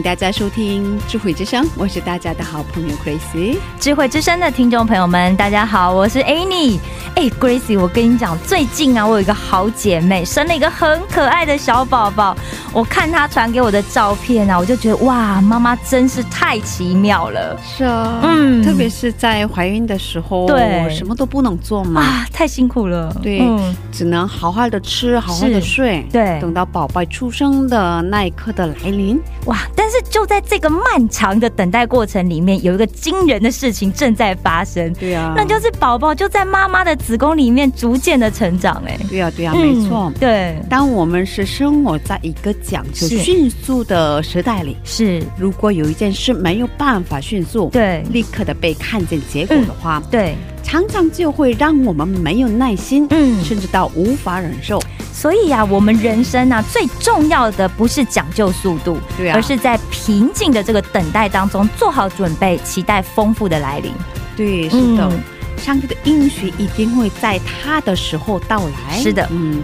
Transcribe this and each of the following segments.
迎大家收听智慧之声，我是大家的好朋友 Crazy。智慧之声的听众朋友们，大家好，我是 Annie。哎，Gracie，我跟你讲，最近啊，我有一个好姐妹生了一个很可爱的小宝宝。我看她传给我的照片啊，我就觉得哇，妈妈真是太奇妙了是啊，嗯特别是在怀孕的时候，对什么都不能做嘛，啊，太辛苦了。对嗯只能好好的吃，好好的睡。对等到宝宝出生的那一刻的来临，哇！但是就在这个漫长的等待过程里面，有一个惊人的事情正在发生，对啊，那就是宝宝就在妈妈的子宫里面逐渐的成长。哎，对啊，对啊，没错。嗯。对，当我们是生活在一个讲究迅速的时代里，是，如果有一件事没有办法迅速、对，立刻的被看见结果的话，对，常常就会让我们没有耐心，嗯甚至到无法忍受。所以啊，我们人生啊，最重要的不是讲究速度，对啊而是在平静的这个等待当中做好准备，期待丰富的来临。对，是的，嗯上帝的应许一定会在他的时候到来。是的嗯。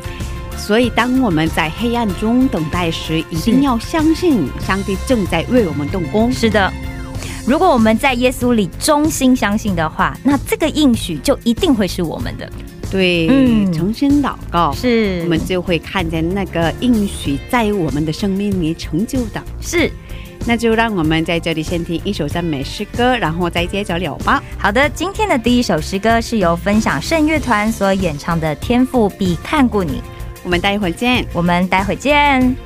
所以，当我们在黑暗中等待时，一定要相信上帝正在为我们动工。是的。如果我们在耶稣里衷心相信的话，那这个应许就一定会是我们的。对，嗯诚心祷告，是我们就会看见那个应许在我们的生命里成就的。是那就让我们在这里先听一首赞美诗歌，然后再接着聊吧。好的。今天的第一首诗歌是由分享圣乐团所演唱的《天赋必看顾你》，我们待会儿见。我们待会儿见。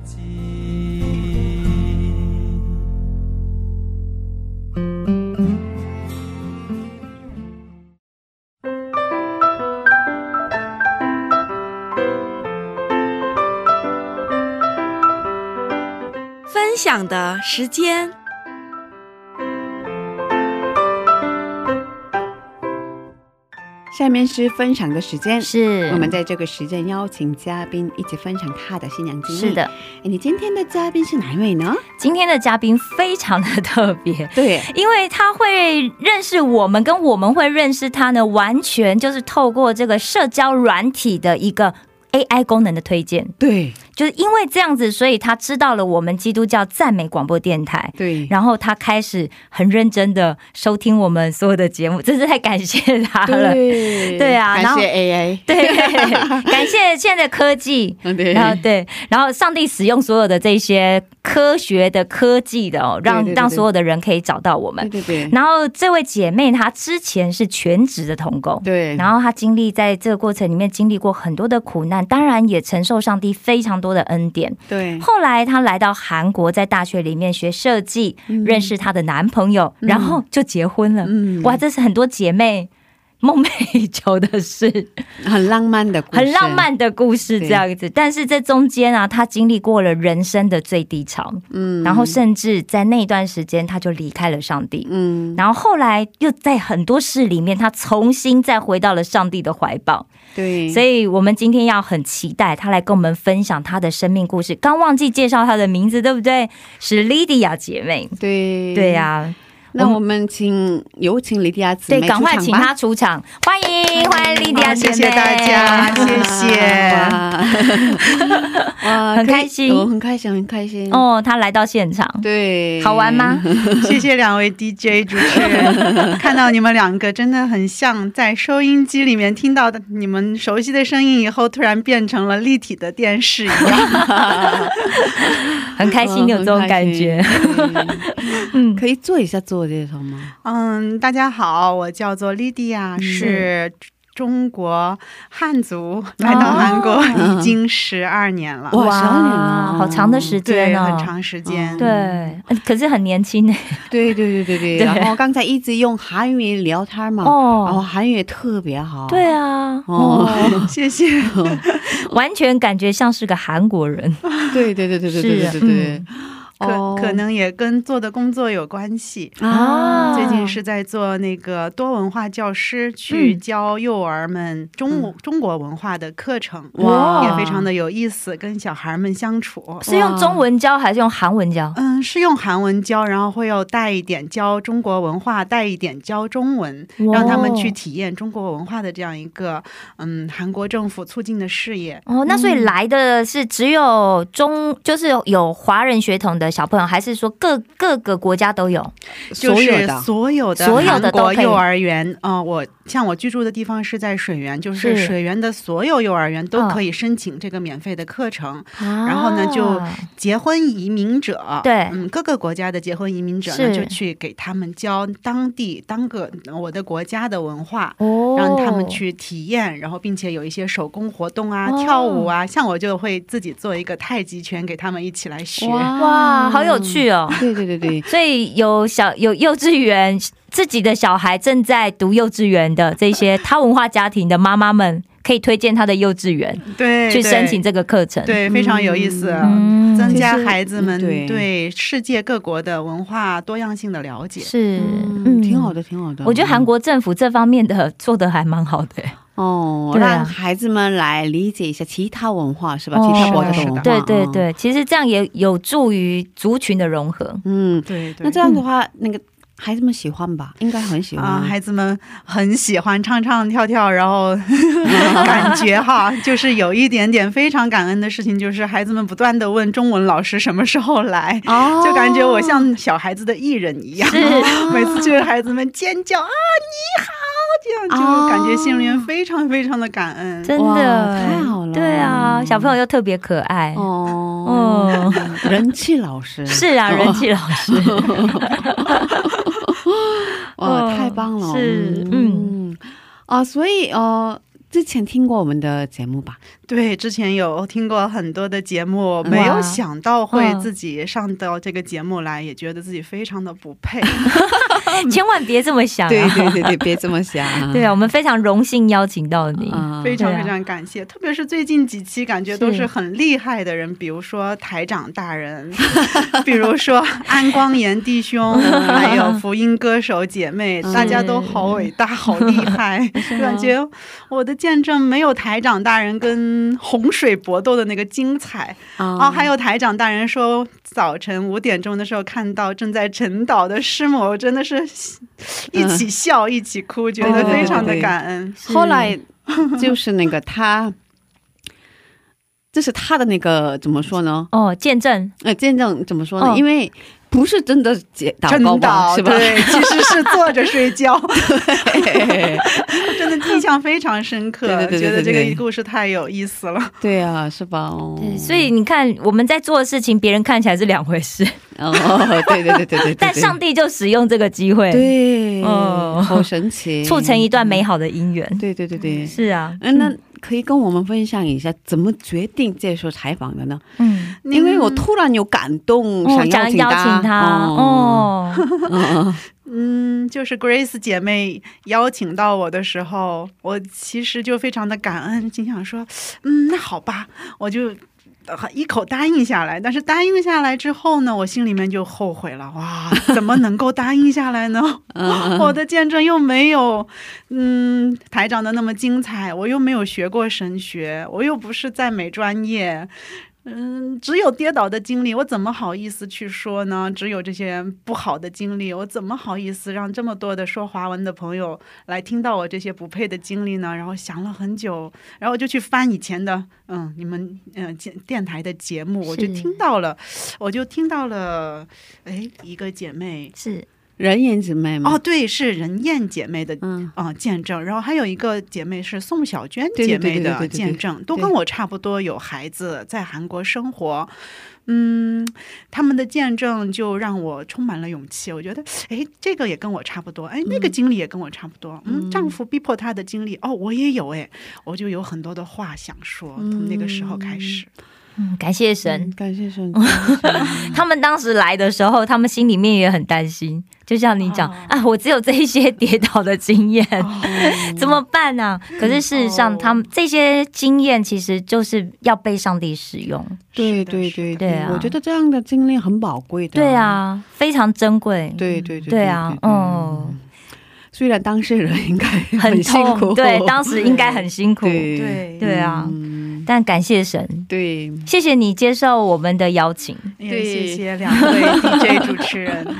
讲的时间，下面是分享的时间。是我们在这个时间邀请嘉宾一起分享他的新娘经历。是的，哎，你今天的嘉宾是哪一位呢？今天的嘉宾非常的特别，对，因为他会认识我们，跟我们会认识他呢，完全就是透过这个社交软体的一个 AI 功能的推荐。对。就是因为这样子，所以他知道了我们基督教赞美广播电台。对，然后他开始很认真的收听我们所有的节目，真是太感谢他了。对，对啊，感谢 AI，对，感谢现在的科技。然后对，然后上帝使用所有的这些科学的科技的哦，让让所有的人可以找到我们。对对。然后这位姐妹她之前是全职的童工，对。然后她经历在这个过程里面经历过很多的苦难，当然也承受上帝非常多。的恩典，对。后来她来到韩国，在大学里面学设计，认识她的男朋友，然后就结婚了。嗯，哇，这是很多姐妹梦寐以求的事，很浪漫的，很浪漫的故事这样子。但是这中间啊，他经历过了人生的最低潮，嗯，然后甚至在那段时间，他就离开了上帝，嗯，然后后来又在很多事里面，他重新再回到了上帝的怀抱。对，所以我们今天要很期待他来跟我们分享他的生命故事。刚忘记介绍他的名字，对不对？是莉迪亚姐妹。对，对呀。那我们请有请莉迪亚姊妹对，赶快请她出场，欢迎欢迎莉迪亚姐妹，谢谢大家，谢谢，哇，很开心，很开心，很开心。哦，她来到现场，对，好玩吗？谢谢两位 DJ 主持人，看到你们两个真的很像在收音机里面听到的你们熟悉的声音，以后突然变成了立体的电视一样，很开心有这种感觉，嗯，可以坐一下做。嗯，大家好，我叫做莉迪亚，是。中国汉族来到韩国已经十二年了，哇，十二年了，好长的时间哦，很长时间，对，可是很年轻。呢。对对对对。对。然后刚才一直用韩语聊天嘛，哦，然后韩语也特别好。对啊，哦，谢谢，完全感觉像是个韩国人。对对对对对对对对。可可能也跟做的工作有关系啊。最近是在做那个多文化教师，去教幼儿们中中国文化的课程，哇，也非常的有意思，跟小孩们相处。是用中文教还是用韩文教？嗯，是用韩文教，然后会有带一点教中国文化，带一点教中文，让他们去体验中国文化的这样一个嗯韩国政府促进的事业。哦，那所以来的是只有中，就是有华人血统的。小朋友还是说各各个国家都有，就是所有的所有的国幼儿园啊，我。像我居住的地方是在水源，就是水源的所有幼儿园都可以申请这个免费的课程。然后呢，就结婚移民者，对，嗯，各个国家的结婚移民者呢，就去给他们教当地当个我的国家的文化，让他们去体验，然后并且有一些手工活动啊，跳舞啊。像我就会自己做一个太极拳，给他们一起来学。哇，好有趣哦！对对对对，所以有小有幼稚园。自己的小孩正在读幼稚园的这些他文化家庭的妈妈们，可以推荐他的幼稚园，对，去申请这个课程，对，非常有意思，嗯。增加孩子们对世界各国的文化多样性的了解，是，嗯，挺好的，挺好的。我觉得韩国政府这方面的做的还蛮好的，哦，让孩子们来理解一下其他文化，是吧？其他国家的文化，对对对，其实这样也有助于族群的融合，嗯，对。对那这样的话，那个。孩子们喜欢吧？应该很喜欢啊。孩子们很喜欢唱唱跳跳，然后 感觉哈，就是有一点点非常感恩的事情，就是孩子们不断的问中文老师什么时候来，就感觉我像小孩子的艺人一样，每次就是孩子们尖叫啊，你好。这样就感觉心里面非常非常的感恩，真的。太好了。对啊，小朋友又特别可爱。哦，人气老师。是啊，人气老师，哇，太棒了，是嗯。啊，所以呃。之前听过我们的节目吧？对，之前有听过很多的节目，没有想到会自己上到这个节目来，也觉得自己非常的不配。千万别这么想，对对对对，别这么想。对啊，我们非常荣幸邀请到你，非常非常感谢。特别是最近几期，感觉都是很厉害的人，比如说台长大人，比如说安光岩弟兄，还有福音歌手姐妹，大家都好伟大，好厉害，感觉我的。见证没有台长大人跟洪水搏斗的那个精彩啊！还有台长大人说早晨五点钟的时候看到正在晨岛的师母，真的是一起笑一起哭，觉得非常的感恩。后来就是那个他，这是他的那个怎么说呢？哦，见证，呃，见证怎么说呢？因为。不是真的解真倒是吧？对，其实是坐着睡觉。真的印象非常深刻，觉得这个故事太有意思了。对啊，是吧？对，所以你看我们在做的事情，别人看起来是两回事。哦，对对对对对。但上帝就使用这个机会，对，哦，好神奇，促成一段美好的姻缘。对对对对，是啊。嗯，那。可以跟我们分享一下怎么决定接受采访的呢？嗯，因为我突然有感动，想邀请他。哦，嗯，就是 Grace 姐妹邀请到我的时候，我其实就非常的感恩，心想说，嗯，那好吧，我就。一口答应下来，但是答应下来之后呢，我心里面就后悔了。哇，怎么能够答应下来呢？我的见证又没有，嗯，台长的那么精彩，我又没有学过神学，我又不是在美专业。嗯，只有跌倒的经历，我怎么好意思去说呢？只有这些不好的经历，我怎么好意思让这么多的说华文的朋友来听到我这些不配的经历呢？然后想了很久，然后就去翻以前的，嗯，你们嗯电电台的节目，我就听到了，我就听到了，哎，一个姐妹是。人燕姐妹吗？哦，对，是人燕姐妹的嗯。啊见证，然后还有一个姐妹是宋小娟姐妹的见证，都跟我差不多有孩子。在韩国生活，嗯，他们的见证就让我充满了勇气。我觉得，哎，这个也跟我差不多，哎，那个经历也跟我差不多，嗯，丈夫逼迫她的经历，哦，我也有，哎，我就有很多的话想说，从那个时候开始。嗯，感谢神，感谢神。他们当时来的时候，他们心里面也很担心，就像你讲啊，我只有这一些跌倒的经验，怎么办呢？可是事实上，他们这些经验其实就是要被上帝使用。对对对对啊！我觉得这样的经历很宝贵的。对啊，非常珍贵。对对对啊，嗯。虽然当事人应该很辛苦，对，当时应该很辛苦。对对啊。但感谢神，对，谢谢你接受我们的邀请，对，谢谢两位 DJ 主持人。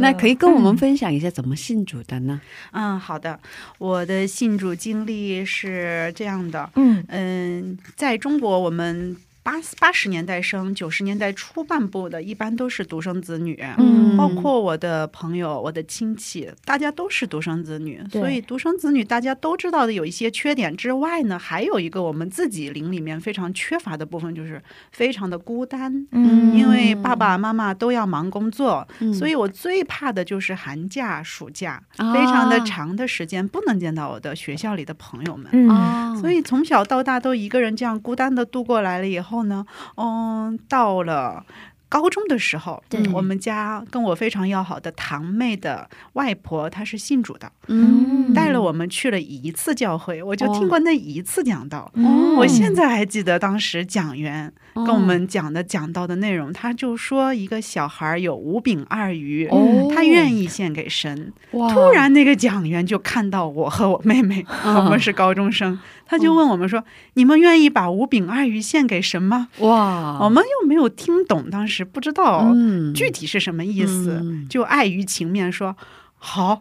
那可以跟我们分享一下怎么信主的呢？嗯，好的，我的信主经历是这样的，嗯嗯，在中国我们。八八十年代生，九十年代初半部的，一般都是独生子女，嗯，包括我的朋友、我的亲戚，大家都是独生子女。所以独生子女大家都知道的有一些缺点之外呢，还有一个我们自己灵里面非常缺乏的部分，就是非常的孤单。嗯，因为爸爸妈妈都要忙工作，所以我最怕的就是寒假、暑假，非常的长的时间不能见到我的学校里的朋友们。嗯，所以从小到大都一个人这样孤单的度过来了以后。后呢，嗯，到了高中的时候，我们家跟我非常要好的堂妹的外婆，她是信主的，嗯，带了我们去了一次教会，我就听过那一次讲道。我现在还记得当时讲员跟我们讲的讲到的内容，他就说一个小孩有五饼二鱼，他愿意献给神。突然那个讲员就看到我和我妹妹，我们是高中生。他就问我们说：“你们愿意把五饼二鱼献给神吗？”哇，我们又没有听懂，当时不知道具体是什么意思，就碍于情面说。好，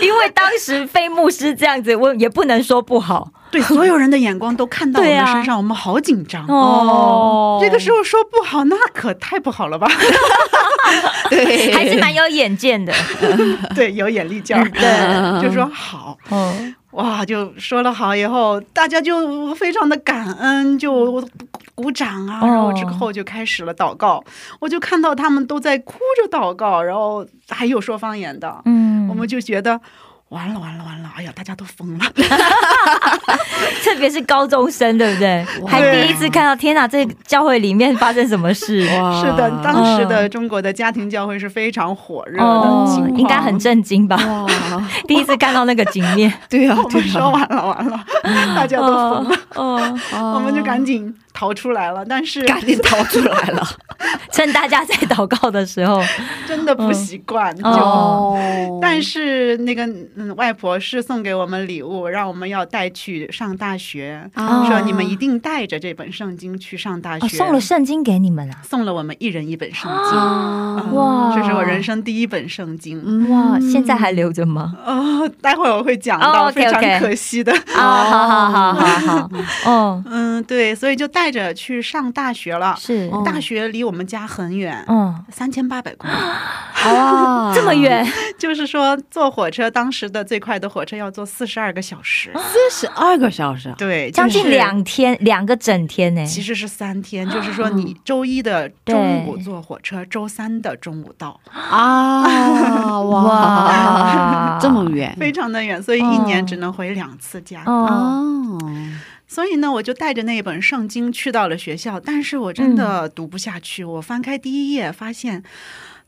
因为当时非牧师这样子我，也不能说不好。对，所有人的眼光都看到我们身上，我们好紧张哦。这个时候说不好，那可太不好了吧？对，还是蛮有眼见的。对，有眼力劲儿。对，就说好。嗯。哇，就说了好以后，大家就非常的感恩，就鼓掌啊，然后之后就开始了祷告。我就看到他们都在哭着祷告，然后还有说方言的，嗯，我们就觉得。完了完了完了！哎呀，大家都疯了，特别是高中生，对不对？还第一次看到，天哪！这教会里面发生什么事？是的，当时的中国的家庭教会是非常火热的情况，应该很震惊吧？第一次看到那个景面，对呀，我们说完了完了，大家都疯了，哦，我们就赶紧。逃出来了，但是赶紧逃出来了，趁大家在祷告的时候，真的不习惯。就，但是那个嗯，外婆是送给我们礼物，让我们要带去上大学，说你们一定带着这本圣经去上大学。送了圣经给你们啊？送了我们一人一本圣经。哇，这是我人生第一本圣经。哇，现在还留着吗？哦，待会儿我会讲到，非常可惜的。啊，好好好好好。哦，嗯，对，所以就带。带着去上大学了，是。大学离我们家很远，嗯，三千八百公里，哦，这么远，就是说坐火车，当时的最快的火车要坐四十二个小时，四十二个小时，对，将近两天，两个整天呢，其实是三天，就是说你周一的中午坐火车，周三的中午到，啊，哇，这么远，非常的远，所以一年只能回两次家，哦。所以呢，我就带着那本圣经去到了学校，但是我真的读不下去。我翻开第一页，发现。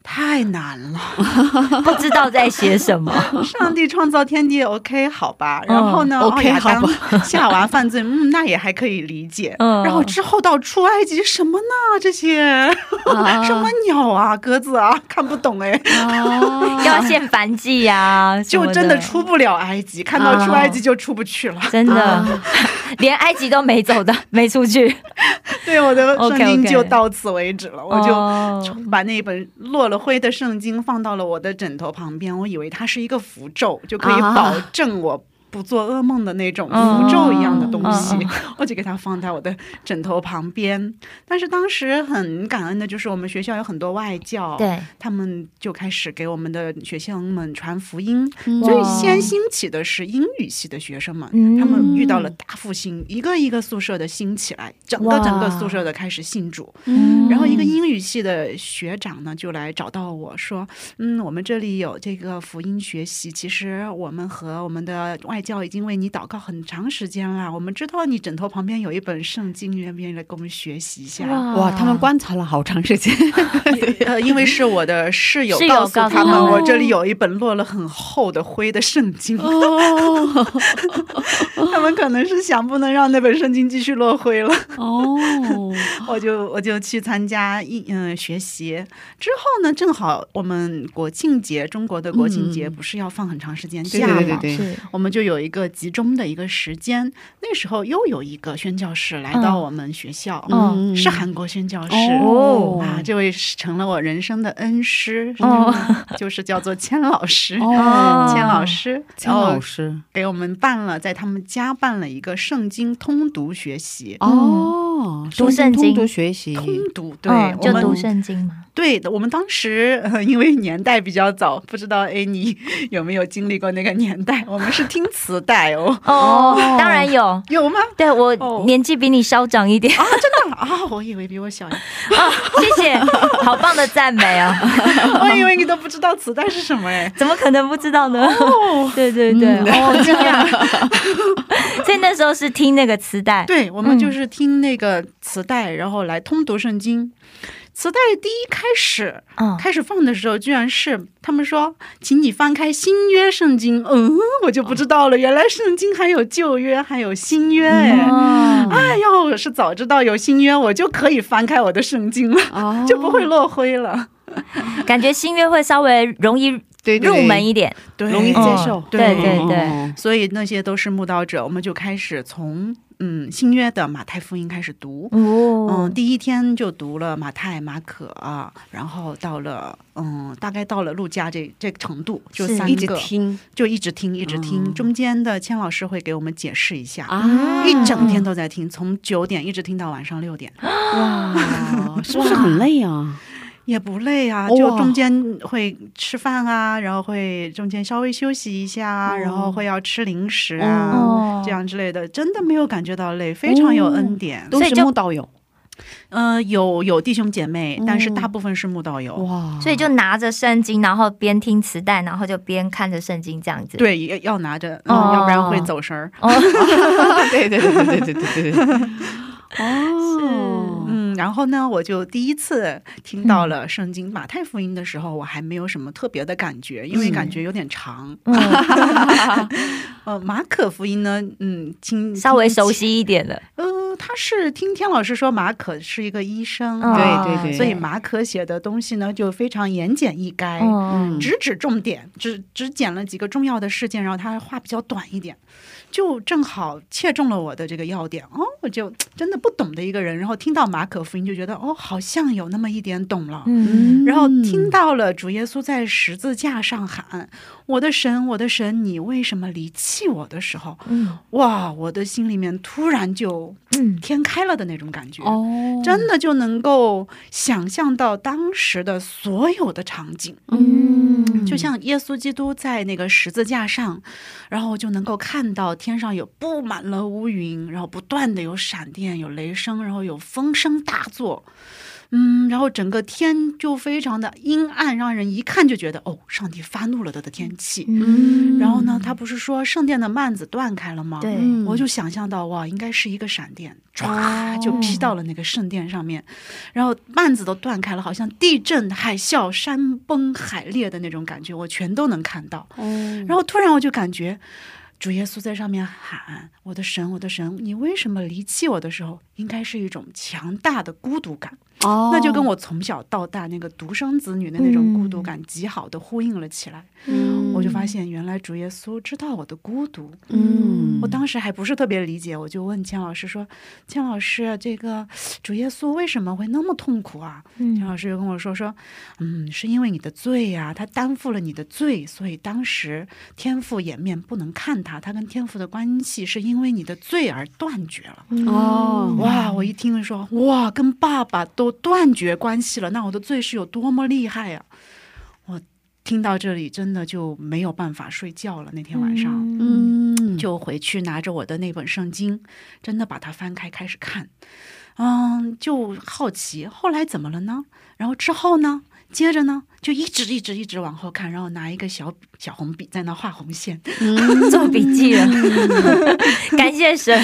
太难了，不知道在写什么。上帝创造天地，OK，好吧。然后呢，OK，好吧。夏娃犯罪，嗯，那也还可以理解。然后之后到出埃及，什么呢？这些 什么鸟啊，鸽子啊，看不懂哎。要献燔祭呀，就真的出不了埃及。看到出埃及就出不去了，真的，连埃及都没走的，没出去。对，我的圣经就到此为止了。我就把那本落。灰的圣经放到了我的枕头旁边，我以为它是一个符咒，就可以保证我。不做噩梦的那种符咒一样的东西，我就给它放在我的枕头旁边。但是当时很感恩的就是我们学校有很多外教，对，他们就开始给我们的学生们传福音。最先兴起的是英语系的学生们，他们遇到了大复兴，一个一个宿舍的兴起来，整个整个宿舍的开始信主。然后一个英语系的学长呢，就来找到我说：“嗯，我们这里有这个福音学习，其实我们和我们的外。”教已经为你祷告很长时间了。我们知道你枕头旁边有一本圣经，愿不愿意来跟我们学习一下？哇，他们观察了好长时间。呃，因为是我的室友告诉他们，我这里有一本落了很厚的灰的圣经。哦，他们可能是想不能让那本圣经继续落灰了。哦，我就我就去参加一嗯学习。之后呢，正好我们国庆节，中国的国庆节不是要放很长时间假吗？我们就有。有一个集中的一个时间，那时候又有一个宣教士来到我们学校，嗯，是韩国宣教士哦，啊，这位成了我人生的恩师，哦，就是叫做千老师，哦，千老师，千老师给我们办了，在他们加办了一个圣经通读学习，哦，读圣经通读学习，通读，对，就读圣经嘛。对的，我们当时因为年代比较早，不知道哎你 有没有经历过那个年代？我们是听磁带哦。哦，当然有，有吗？对我年纪比你稍长一点啊，真的啊，我以为比我小啊。谢谢，好棒的赞美啊！我以为你都不知道磁带是什么哎，怎么可能不知道呢？哦，对对对，哦，这样。所以那时候是听那个磁带，对我们就是听那个磁带，然后来通读圣经。磁带第一开始，嗯，开始放的时候，居然是他们说，请你翻开新约圣经。嗯，我就不知道了，原来圣经还有旧约，还有新约。哎，哎，要我是早知道有新约，我就可以翻开我的圣经了，就不会落灰了。感觉新约会稍微容易入门一点，对，容易接受。对对对，所以那些都是慕道者，我们就开始从。嗯，新约的马太福音开始读，嗯，第一天就读了马太、马可啊，然后到了嗯，大概到了路加这这个程度，就三个，就一直听，一直听。中间的千老师会给我们解释一下，啊，一整天都在听，从九点一直听到晚上六点，哇，是不是很累啊？也不累啊，就中间会吃饭啊，然后会中间稍微休息一下，然后会要吃零食啊，这样之类的，真的没有感觉到累，非常有恩典。都是木道友，呃，有有弟兄姐妹，但是大部分是慕道友。哇，所以就拿着圣经，然后边听磁带，然后就边看着圣经这样子。对，要要拿着，要不然会走神儿。对对对对对对对对。哦，嗯，然后呢，我就第一次听到了圣经马太福音的时候，我还没有什么特别的感觉，因为感觉有点长。呃，马可福音呢，嗯，听稍微熟悉一点的。呃，他是听天老师说马可是一个医生，对对对，所以马可写的东西呢就非常言简意赅，直指重点，只只捡了几个重要的事件，然后他话比较短一点。就正好切中了我的这个要点哦，我就真的不懂的一个人，然后听到马可福音就觉得哦，好像有那么一点懂了。嗯，然后听到了主耶稣在十字架上喊：“我的神，我的神，你为什么离弃我的时候？”嗯，哇，我的心里面突然就天开了的那种感觉哦，真的就能够想象到当时的所有的场景。嗯，就像耶稣基督在那个十字架上，然后就能够看到。天上有布满了乌云，然后不断的有闪电、有雷声，然后有风声大作，嗯，然后整个天就非常的阴暗，让人一看就觉得哦，上帝发怒了的的天气。嗯，然后呢，他不是说圣殿的幔子断开了吗？对，我就想象到哇，应该是一个闪电，唰就劈到了那个圣殿上面，然后幔子都断开了，好像地震、海啸、山崩海裂的那种感觉，我全都能看到。哦，然后突然我就感觉。主耶稣在上面喊：“我的神，我的神，你为什么离弃我的时候，应该是一种强大的孤独感。”哦，那就跟我从小到大那个独生子女的那种孤独感极好的呼应了起来。嗯，我就发现原来主耶稣知道我的孤独。嗯，我当时还不是特别理解，我就问钱老师说：“钱老师，这个主耶稣为什么会那么痛苦啊？”钱老师就跟我说：“说，嗯，是因为你的罪呀，他担负了你的罪，所以当时天父掩面不能看他，他跟天父的关系是因为你的罪而断绝了。”哦，哇！我一听说，哇，跟爸爸都。断绝关系了，那我的罪是有多么厉害呀！我听到这里，真的就没有办法睡觉了。那天晚上，嗯，就回去拿着我的那本圣经，真的把它翻开开始看，嗯，就好奇后来怎么了呢？然后之后呢？接着呢，就一直一直一直往后看，然后拿一个小小红笔在那画红线，做笔记了。感谢神，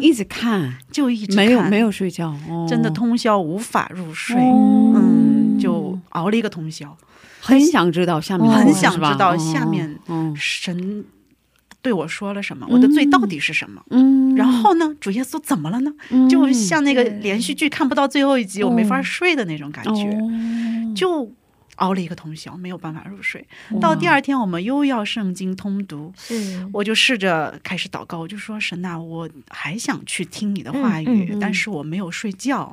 一直看，就一直没有没有睡觉，真的通宵无法入睡，嗯，就熬了一个通宵。很想知道下面，很想知道下面神对我说了什么，我的罪到底是什么？嗯，然后呢，主耶稣怎么了呢？就像那个连续剧看不到最后一集，我没法睡的那种感觉。就熬了一个通宵，没有办法入睡。到第二天，我们又要圣经通读，我就试着开始祷告，我就说：“神呐，我还想去听你的话语，但是我没有睡觉。”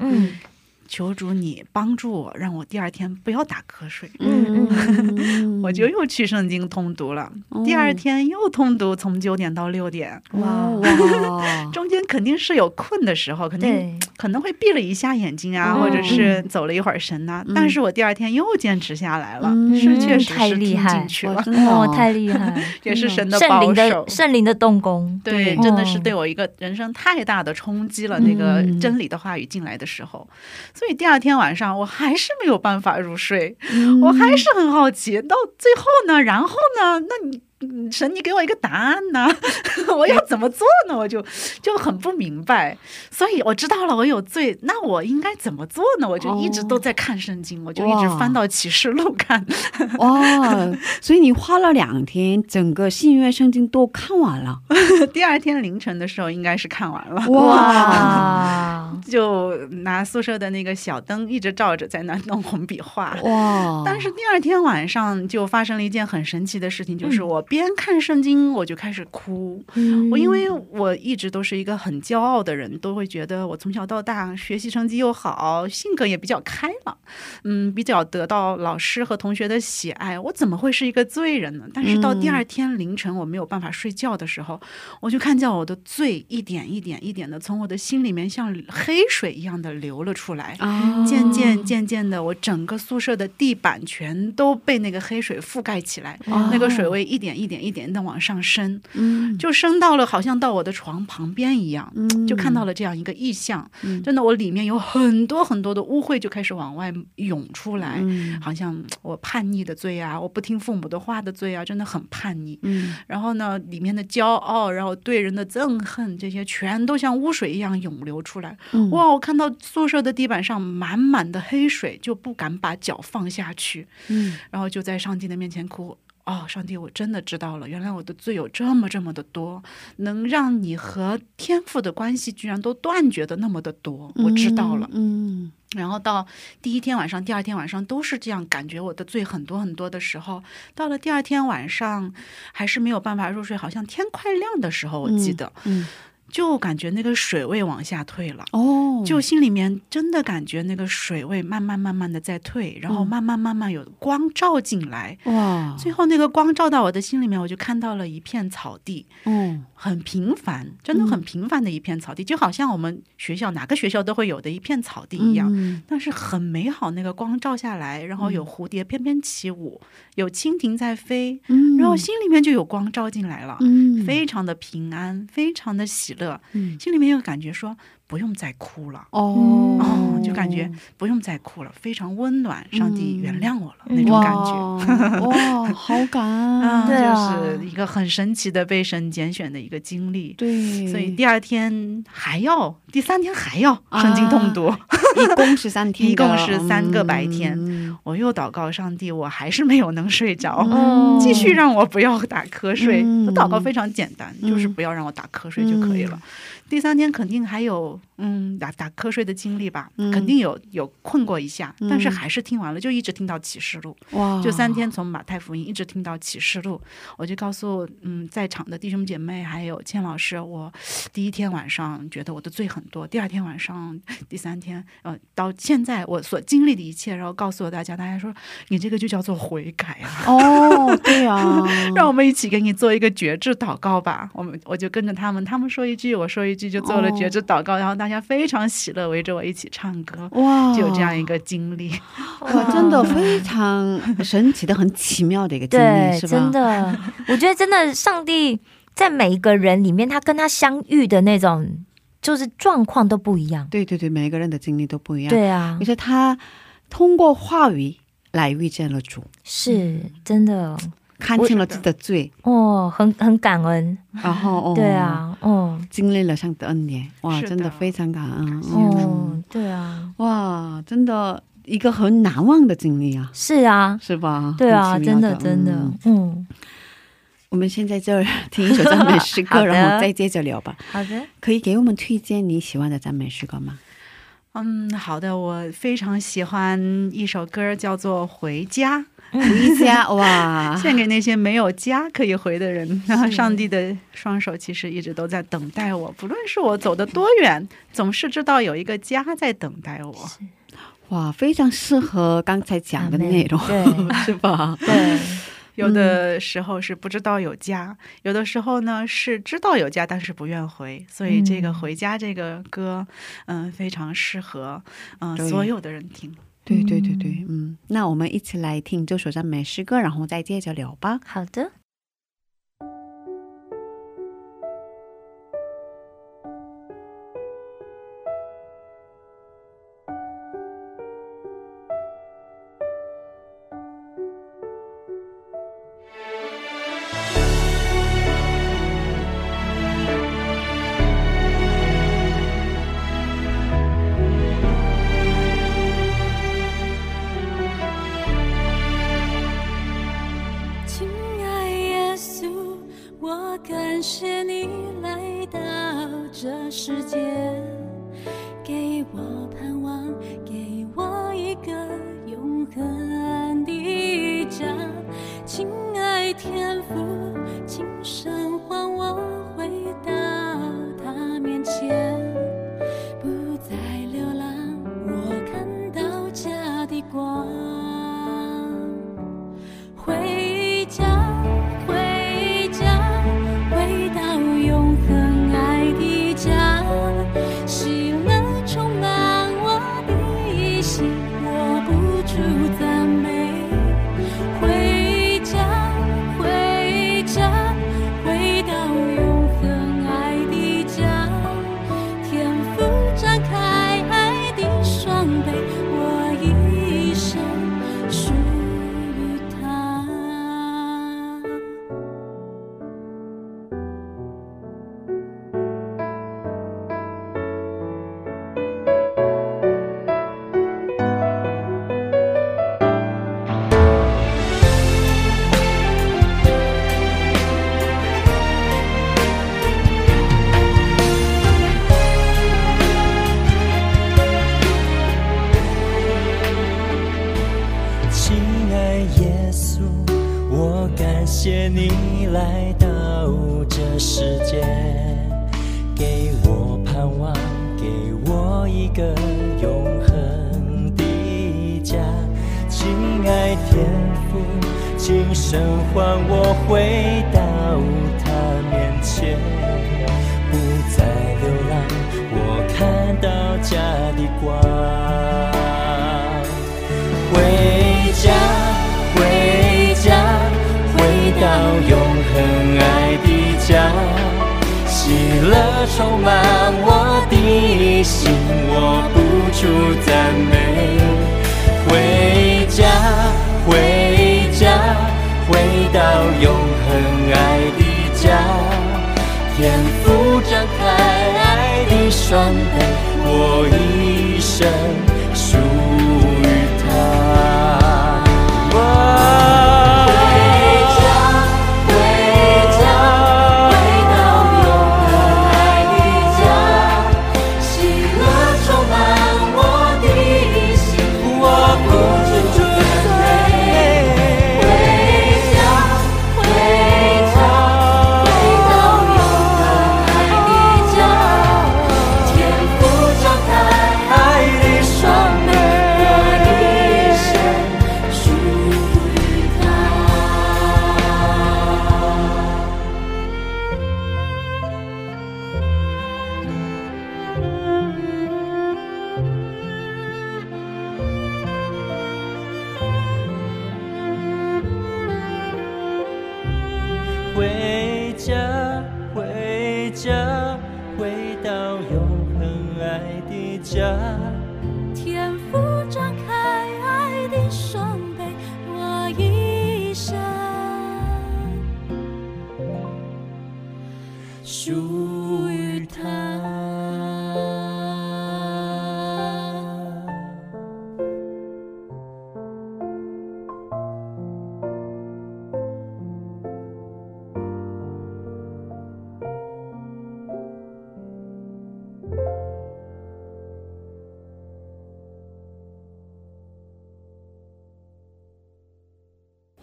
求主你帮助我，让我第二天不要打瞌睡。嗯，我就又去圣经通读了。第二天又通读，从九点到六点。哇哇！中间肯定是有困的时候，肯定可能会闭了一下眼睛啊，或者是走了一会儿神呐。但是我第二天又坚持下来了，是确实太厉害了，哦，太厉害，也是神的保守，圣灵的动工。对，真的是对我一个人生太大的冲击了。那个真理的话语进来的时候。所以第二天晚上我还是没有办法入睡，我还是很好奇。到最后呢，然后呢？那你神，你给我一个答案呢？我要怎么做呢？我就就很不明白。所以我知道了，我有罪，那我应该怎么做呢？我就一直都在看圣经，我就一直翻到启示录看。哇！所以你花了两天，整个新约圣经都看完了。第二天凌晨的时候，应该是看完了。哇！就拿宿舍的那个小灯一直照着，在那弄红笔画。哇！但是第二天晚上就发生了一件很神奇的事情，就是我边看圣经，我就开始哭。我因为我一直都是一个很骄傲的人，都会觉得我从小到大学习成绩又好，性格也比较开朗，嗯，比较得到老师和同学的喜爱。我怎么会是一个罪人呢？但是到第二天凌晨我没有办法睡觉的时候，我就看见我的罪一点一点一点的从我的心里面像黑水一样的流了出来。渐渐渐渐的，我整个宿舍的地板全都被那个黑水覆盖起来，那个水位一点一点一点的往上升，就升到了好像到我的床旁边一样，就看到了这样一个意象。真的，我里面有很多很多的污秽就开始往外涌出来，好像我叛逆的罪啊，我不听父母的话的罪啊，真的很叛逆。然后呢，里面的骄傲，然后对人的憎恨，这些全都像污水一样涌流出来。哇！我看到宿舍的地板上满满的黑水，就不敢把脚放下去。嗯，然后就在上帝的面前哭。哦，上帝，我真的知道了，原来我的罪有这么这么的多，能让你和天赋的关系居然都断绝的那么的多，我知道了。嗯，然后到第一天晚上、第二天晚上都是这样，感觉我的罪很多很多的时候，到了第二天晚上还是没有办法入睡，好像天快亮的时候，我记得。嗯。就感觉那个水位往下退了哦，就心里面真的感觉那个水位慢慢慢慢的在退，然后慢慢慢慢有光照进来哇，最后那个光照到我的心里面，我就看到了一片草地，嗯，很平凡，真的很平凡的一片草地，就好像我们学校哪个学校都会有的一片草地一样，但是很美好，那个光照下来，然后有蝴蝶翩翩起舞，有蜻蜓在飞，然后心里面就有光照进来了，嗯，非常的平安，非常的喜。乐，心里面又感觉说。不用再哭了。哦，就感觉不用再哭了，非常温暖。上帝原谅我了那种感觉，哇，好感 恩，就是一个很神奇的被神拣选的一个经历。对，所以第二天还要，第三天还要圣经痛读，一共是三天，一共是三个白天。我又祷告上帝，我还是没有能睡着，继续让我不要打瞌睡。我祷告非常简单，就是不要让我打瞌睡就可以了。第三天肯定还有嗯打打瞌睡的经历吧，肯定有有困过一下，但是还是听完了，就一直听到启示录。哇！就三天从马太福音一直听到启示录，我就告诉嗯在场的弟兄姐妹还有倩老师，我第一天晚上觉得我的罪很多，第二天晚上、第三天呃到现在我所经历的一切，然后告诉了大家，大家说你这个就叫做悔改啊！哦，对啊，让我们一起给你做一个绝志祷告吧。我们我就跟着他们，他们说一句，我说一。就做了觉知祷告，然后大家非常喜乐，围着我一起唱歌，哇，就有这样一个经历，哇，真的非常神奇的、很奇妙的一个经历，是吧？真的，我觉得真的，上帝在每一个人里面，他跟他相遇的那种就是状况都不一样。对对对，每一个人的经历都不一样。对啊，而且他通过话语来遇见了主，是真的。看清了自己的罪。哦，很很感恩，然后对啊，哦，经历了上帝的恩典，哇，真的非常感恩。哦，对啊，哇，真的一个很难忘的经历啊，是啊，是吧？对啊，真的真的，嗯，我们现在这儿听一首赞美诗歌，然后再接着聊吧。好的，可以给我们推荐你喜欢的赞美诗歌吗？嗯，好的，我非常喜欢一首歌，叫做《回家》。回家 哇！献给那些没有家可以回的人。然后，上帝的双手其实一直都在等待我，不论是我走的多远，总是知道有一个家在等待我。哇，非常适合刚才讲的内容，是吧？对。有的时候是不知道有家，有的时候呢是知道有家，但是不愿回。所以这个回家这个歌，嗯，非常适合嗯所有的人听。对对对对，嗯，那我们一起来听这首赞美诗歌，然后再接着聊吧。好的。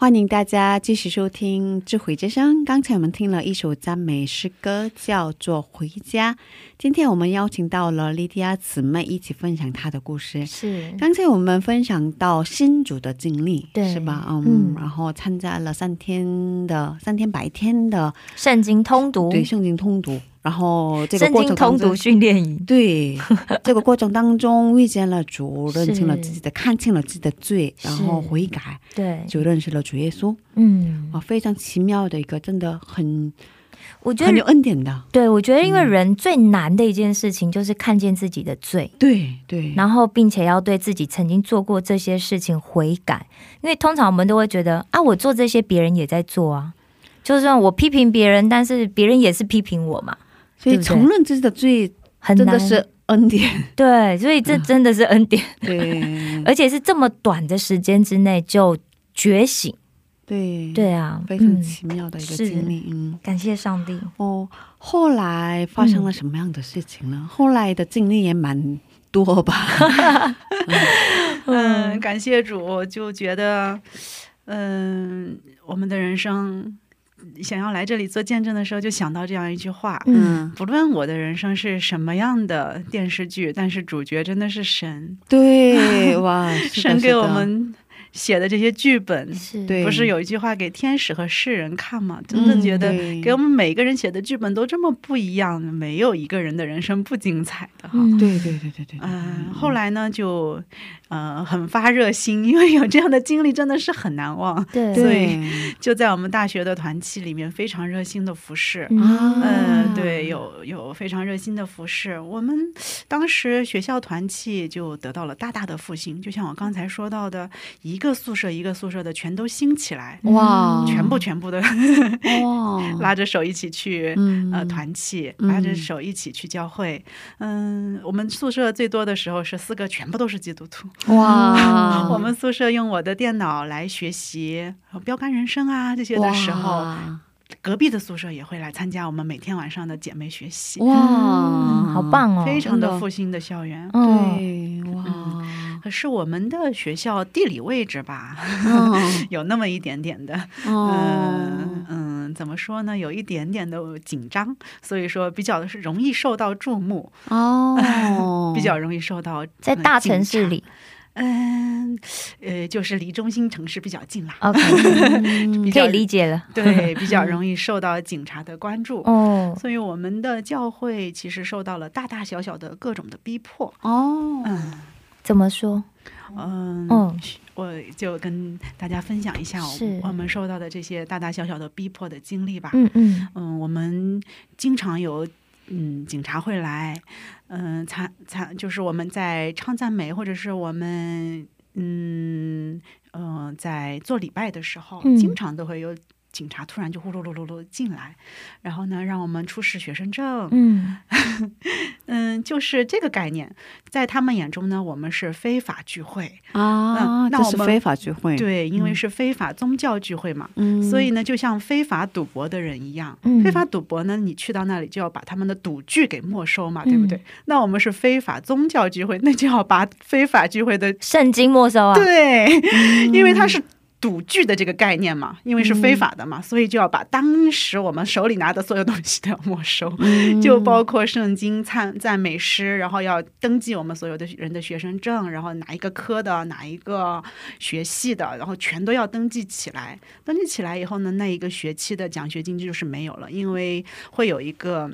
欢迎大家继续收听智慧之声。刚才我们听了一首赞美诗歌，叫做《回家》。今天我们邀请到了莉迪亚姊妹一起分享她的故事。是，刚才我们分享到新主的经历，对，是吧？嗯，然后参加了三天的三天白天的圣经通读，对，圣经通读。然后这个过程通读训练营，对这个过程当中遇见了主，认清了自己的，看清了自己的罪，然后悔改，对，就认识了主耶稣。嗯，啊，非常奇妙的一个，真的很，我觉得很有恩典的。对，我觉得因为人最难的一件事情就是看见自己的罪，对对，然后并且要对自己曾经做过这些事情悔改，因为通常我们都会觉得啊，我做这些别人也在做啊，就算我批评别人，但是别人也是批评我嘛。所以承认自己的罪，真的是恩典。对，所以这真的是恩典。对，而且是这么短的时间之内就觉醒，对对啊，非常奇妙的一个经历。嗯，感谢上帝哦。后来发生了什么样的事情呢？后来的经历也蛮多吧。嗯，感谢主，就觉得，嗯，我们的人生。想要来这里做见证的时候，就想到这样一句话：嗯，不论我的人生是什么样的电视剧，但是主角真的是神。对，哇，神给我们。写的这些剧本，是不是有一句话给天使和世人看吗？真的觉得给我们每个人写的剧本都这么不一样，没有一个人的人生不精彩的哈。对对对对对。嗯，后来呢，就呃很发热心，因为有这样的经历真的是很难忘。对，所以就在我们大学的团契里面非常热心的服侍。嗯，对，有有非常热心的服侍。我们当时学校团契就得到了大大的复兴，就像我刚才说到的一。一个宿舍一个宿舍的全都兴起来哇！全部全部的哇，拉着手一起去呃团契，拉着手一起去教会。嗯，我们宿舍最多的时候是四个，全部都是基督徒哇！我们宿舍用我的电脑来学习标杆人生啊这些的时候，隔壁的宿舍也会来参加我们每天晚上的姐妹学习。哇，好棒哦！非常的复兴的校园，对。哇。可是我们的学校地理位置吧，有那么一点点的，嗯嗯，怎么说呢？有一点点的紧张，所以说比较的是容易受到注目哦，比较容易受到在大城市里，嗯呃，就是离中心城市比较近啦。OK，可以理解了。对，比较 容易受到警察的关注哦，所以我们的教会其实受到了大大小小的各种的逼迫哦，嗯。怎么说？嗯，我就跟大家分享一下我们受到的这些大大小小的逼迫的经历吧。嗯嗯嗯，我们经常有嗯警察会来，嗯参参就是我们在唱赞美或者是我们嗯嗯在做礼拜的时候，经常都会有。警察突然就呼噜噜噜噜进来，然后呢，让我们出示学生证。嗯 嗯，就是这个概念，在他们眼中呢，我们是非法聚会啊。那是非法聚会，对，因为是非法宗教聚会嘛。嗯，所以呢，就像非法赌博的人一样，非法赌博呢，你去到那里就要把他们的赌具给没收嘛，对不对？那我们是非法宗教聚会，那就要把非法聚会的圣经没收啊。对，因为他是。赌具的这个概念嘛，因为是非法的嘛，所以就要把当时我们手里拿的所有东西都要没收，就包括圣经、赞赞美诗，然后要登记我们所有的人的学生证，然后哪一个科的、哪一个学系的，然后全都要登记起来。登记起来以后呢，那一个学期的奖学金就是没有了，因为会有一个。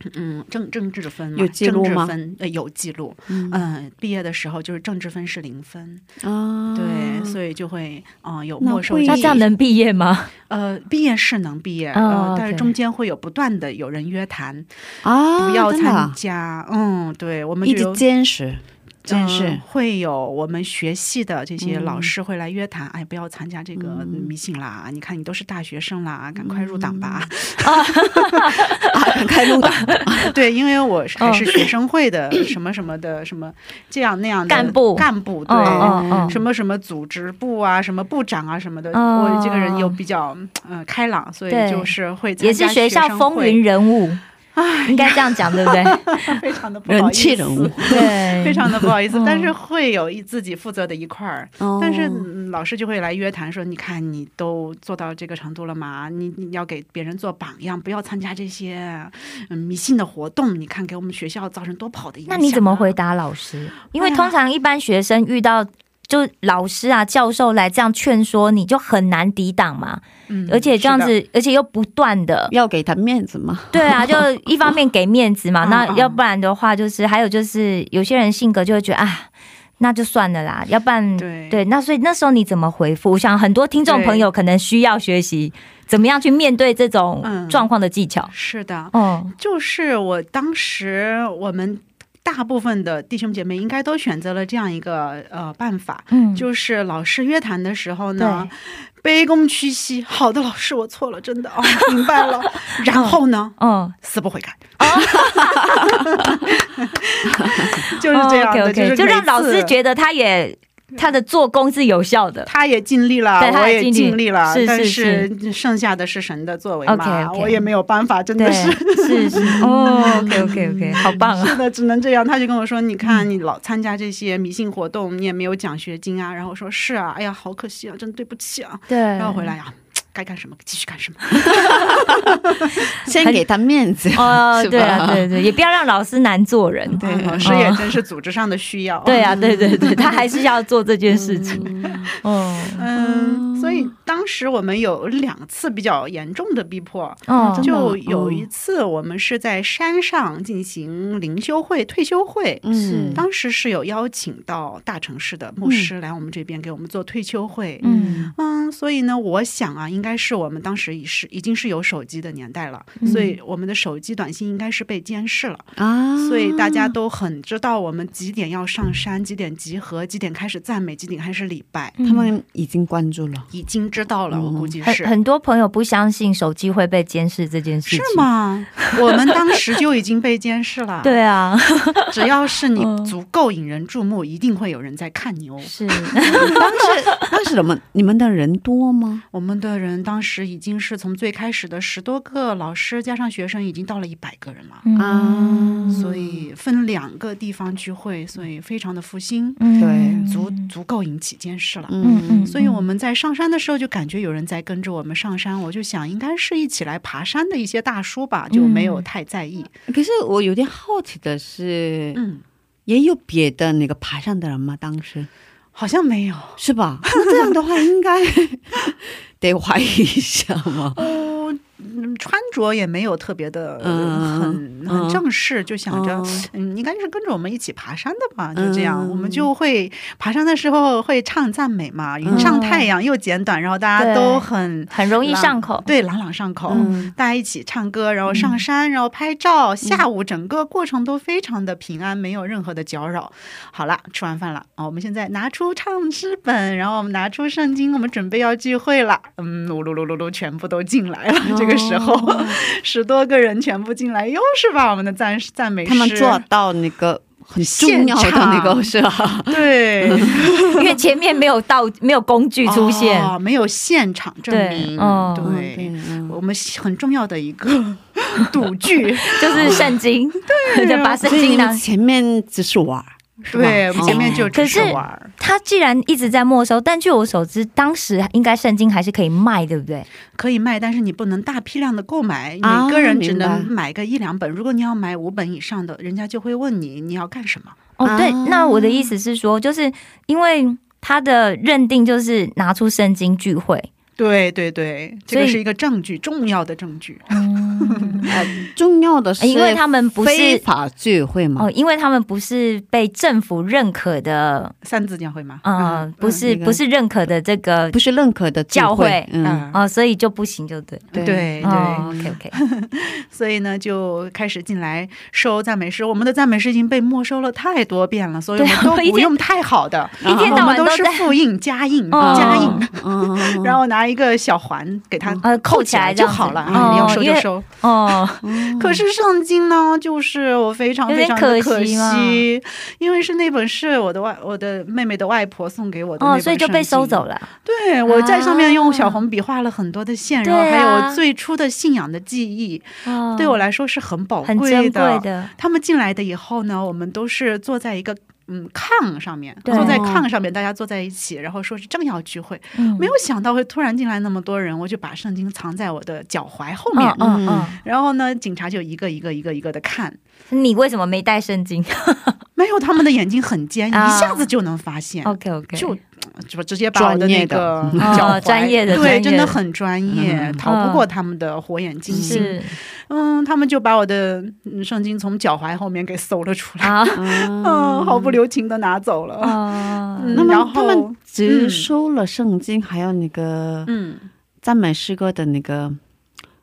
嗯，政政治分有记录吗？呃，有记录。嗯，毕业的时候就是政治分是零分啊。对，所以就会啊有没收。那这样能毕业吗？呃，毕业是能毕业，呃，但是中间会有不断的有人约谈啊，不要参加。嗯，对，我们一直坚持。真是会有我们学系的这些老师会来约谈，哎，不要参加这个迷信啦！你看你都是大学生啦，赶快入党吧！啊，赶快入党！对，因为我还是学生会的什么什么的什么这样那样的干部干部，对，什么什么组织部啊，什么部长啊什么的。我这个人又比较嗯开朗，所以就是会也是学校风云人物。应该这样讲，对不对？非常的不好意思，对，非常的不好意思。但是会有一自己负责的一块儿，但是老师就会来约谈说：“你看，你都做到这个程度了吗？你你要给别人做榜样，不要参加这些嗯迷信的活动。你看，给我们学校造成多不好的影响。”那你怎么回答老师？因为通常一般学生遇到。就老师啊、教授来这样劝说，你就很难抵挡嘛。嗯，而且这样子，而且又不断的要给他面子嘛。对啊，就 一方面给面子嘛。那要不然的话，就是还有就是有些人性格就会觉得啊，那就算了啦。要不然对，那所以那时候你怎么回复？我想很多听众朋友可能需要学习怎么样去面对这种状况的技巧。是的，嗯，就是我当时我们。大部分的弟兄姐妹应该都选择了这样一个呃办法，嗯，就是老师约谈的时候呢，卑躬屈膝，好的，老师我错了，真的哦，明白了。然后呢，嗯，死不悔改，就是这样的，就让老师觉得他也他的做工是有效的，他也尽力了，我也尽力了，是但是剩下的是神的作为嘛，我也没有办法，真的是是是 哦，OK OK OK，好棒啊！是的，只能这样。他就跟我说：“你看，你老参加这些迷信活动，你也没有奖学金啊。”然后我说：“是啊，哎呀，好可惜啊，真对不起啊。”对，然后回来呀。该干什么继续干什么，先给他面子哦，对啊，对对，也不要让老师难做人。对，老师也真是组织上的需要。对啊，对对对，他还是要做这件事情。哦，嗯，所以当时我们有两次比较严重的逼迫。嗯，就有一次我们是在山上进行灵修会、退休会。嗯，当时是有邀请到大城市的牧师来我们这边给我们做退休会。嗯嗯，所以呢，我想啊，应该。应该是我们当时已是已经是有手机的年代了，所以我们的手机短信应该是被监视了啊，所以大家都很知道我们几点要上山，几点集合，几点开始赞美，几点开始礼拜，他们已经关注了，已经知道了。我估计是很多朋友不相信手机会被监视这件事情，是吗？我们当时就已经被监视了。对啊，只要是你足够引人注目，一定会有人在看你哦。是，当时当时我们你们的人多吗？我们的人。当时已经是从最开始的十多个老师加上学生，已经到了一百个人了啊！所以分两个地方聚会，所以非常的复兴，对，足足够引起监视了。嗯嗯，所以我们在上山的时候就感觉有人在跟着我们上山，我就想应该是一起来爬山的一些大叔吧，就没有太在意。可是我有点好奇的是，嗯，也有别的那个爬山的人吗？当时好像没有，是吧？那这样的话应该。得怀疑一下吗？嗯，穿着也没有特别的很很正式，就想着嗯，应该是跟着我们一起爬山的吧，就这样，我们就会爬山的时候会唱赞美嘛，云上太阳又简短，然后大家都很很容易上口，对，朗朗上口，大家一起唱歌，然后上山，然后拍照，下午整个过程都非常的平安，没有任何的搅扰。好了，吃完饭了啊，我们现在拿出唱诗本，然后我们拿出圣经，我们准备要聚会了，嗯，噜噜噜噜噜，全部都进来了，这。个时候，十多个人全部进来，又是把我们的赞赞美诗，他们做到那个很重要的那个是吧？对，因为前面没有道，没有工具出现，没有现场证明。对，我们很重要的一个赌具。就是圣经，对，把圣经拿。前面只是玩。对，前面就只是玩。他既然一直在没收，但据我所知，当时应该圣经还是可以卖，对不对？可以卖，但是你不能大批量的购买，每个人只能买个一两本。如果你要买五本以上的，人家就会问你你要干什么。哦，对，那我的意思是说，就是因为他的认定就是拿出圣经聚会。对对对，这个是一个证据，重要的证据。重要的是，因为他们不是非法聚会嘛。哦，因为他们不是被政府认可的三字教会嘛？嗯，不是，不是认可的这个，不是认可的教会。嗯，哦，所以就不行，就对，对对。OK OK。所以呢，就开始进来收赞美诗。我们的赞美诗已经被没收了太多遍了，所以我们都不用太好的，一天到晚都是复印、加印、加印，然后拿。一个小环给它呃扣起来就好了，你要收就收哦。可是圣经呢，就是我非常非常的可惜，因为是那本是我的外我的妹妹的外婆送给我的，哦，所以就被收走了。对，我在上面用小红笔画了很多的线，然后还有最初的信仰的记忆，对我来说是很宝贵的。他们进来的以后呢，我们都是坐在一个。嗯，炕上面坐在炕上面，大家坐在一起，然后说是正要聚会，没有想到会突然进来那么多人，我就把圣经藏在我的脚踝后面，嗯嗯，然后呢，警察就一个一个一个一个的看，你为什么没带圣经？没有，他们的眼睛很尖，一下子就能发现。OK OK，就就直接把我的那个脚踝，专业的对，真的很专业，逃不过他们的火眼金睛。嗯，他们就把我的圣经从脚踝后面给搜了出来，嗯，毫不留情的拿走了。那么他们只收了圣经，还有那个嗯赞美诗歌的那个。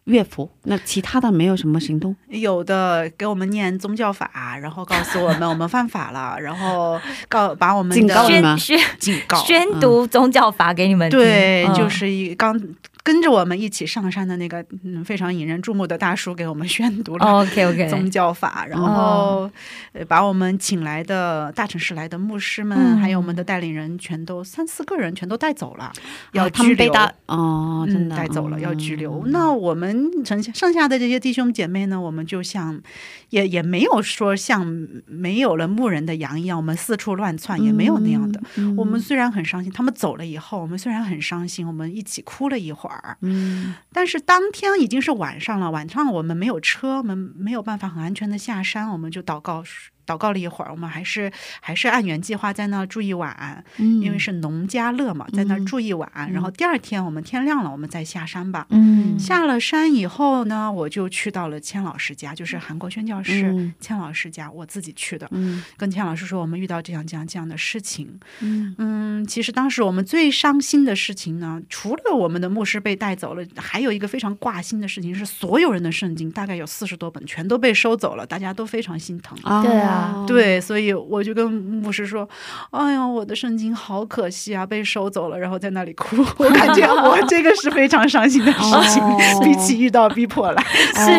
乐谱，那其他的没有什么行动？有的给我们念宗教法，然后告诉我们 我们犯法了，然后告把我们警告宣宣警告宣读宗教法给你们。对，就是一刚跟着我们一起上山的那个嗯非常引人注目的大叔给我们宣读了 OK OK 宗教法，然后呃把我们请来的大城市来的牧师们，还有我们的带领人，全都三四个人全都带走了，要拘留哦，真的带走了要拘留。那我们剩下剩下的这些弟兄姐妹呢，我们就像也也没有说像没有了牧人的羊一样，我们四处乱窜，也没有那样的。我们虽然很伤心，他们走了以后，我们虽然很伤心，我们一起哭了一会儿。嗯，但是当天已经是晚上了，晚上我们没有车，我们没有办法很安全的下山，我们就祷告。祷告了一会儿，我们还是还是按原计划在那住一晚，因为是农家乐嘛，在那住一晚。然后第二天我们天亮了，我们再下山吧。嗯，下了山以后呢，我就去到了千老师家，就是韩国宣教师千老师家，我自己去的。嗯，跟千老师说，我们遇到这样这样这样的事情。嗯嗯，其实当时我们最伤心的事情呢，除了我们的牧师被带走了，还有一个非常挂心的事情是，所有人的圣经大概有四十多本全都被收走了，大家都非常心疼。对啊。对，所以我就跟牧师说：“哎呀，我的圣经好可惜啊，被收走了。”然后在那里哭。我感觉我这个是非常伤心的事情，比起遇到逼迫来，是，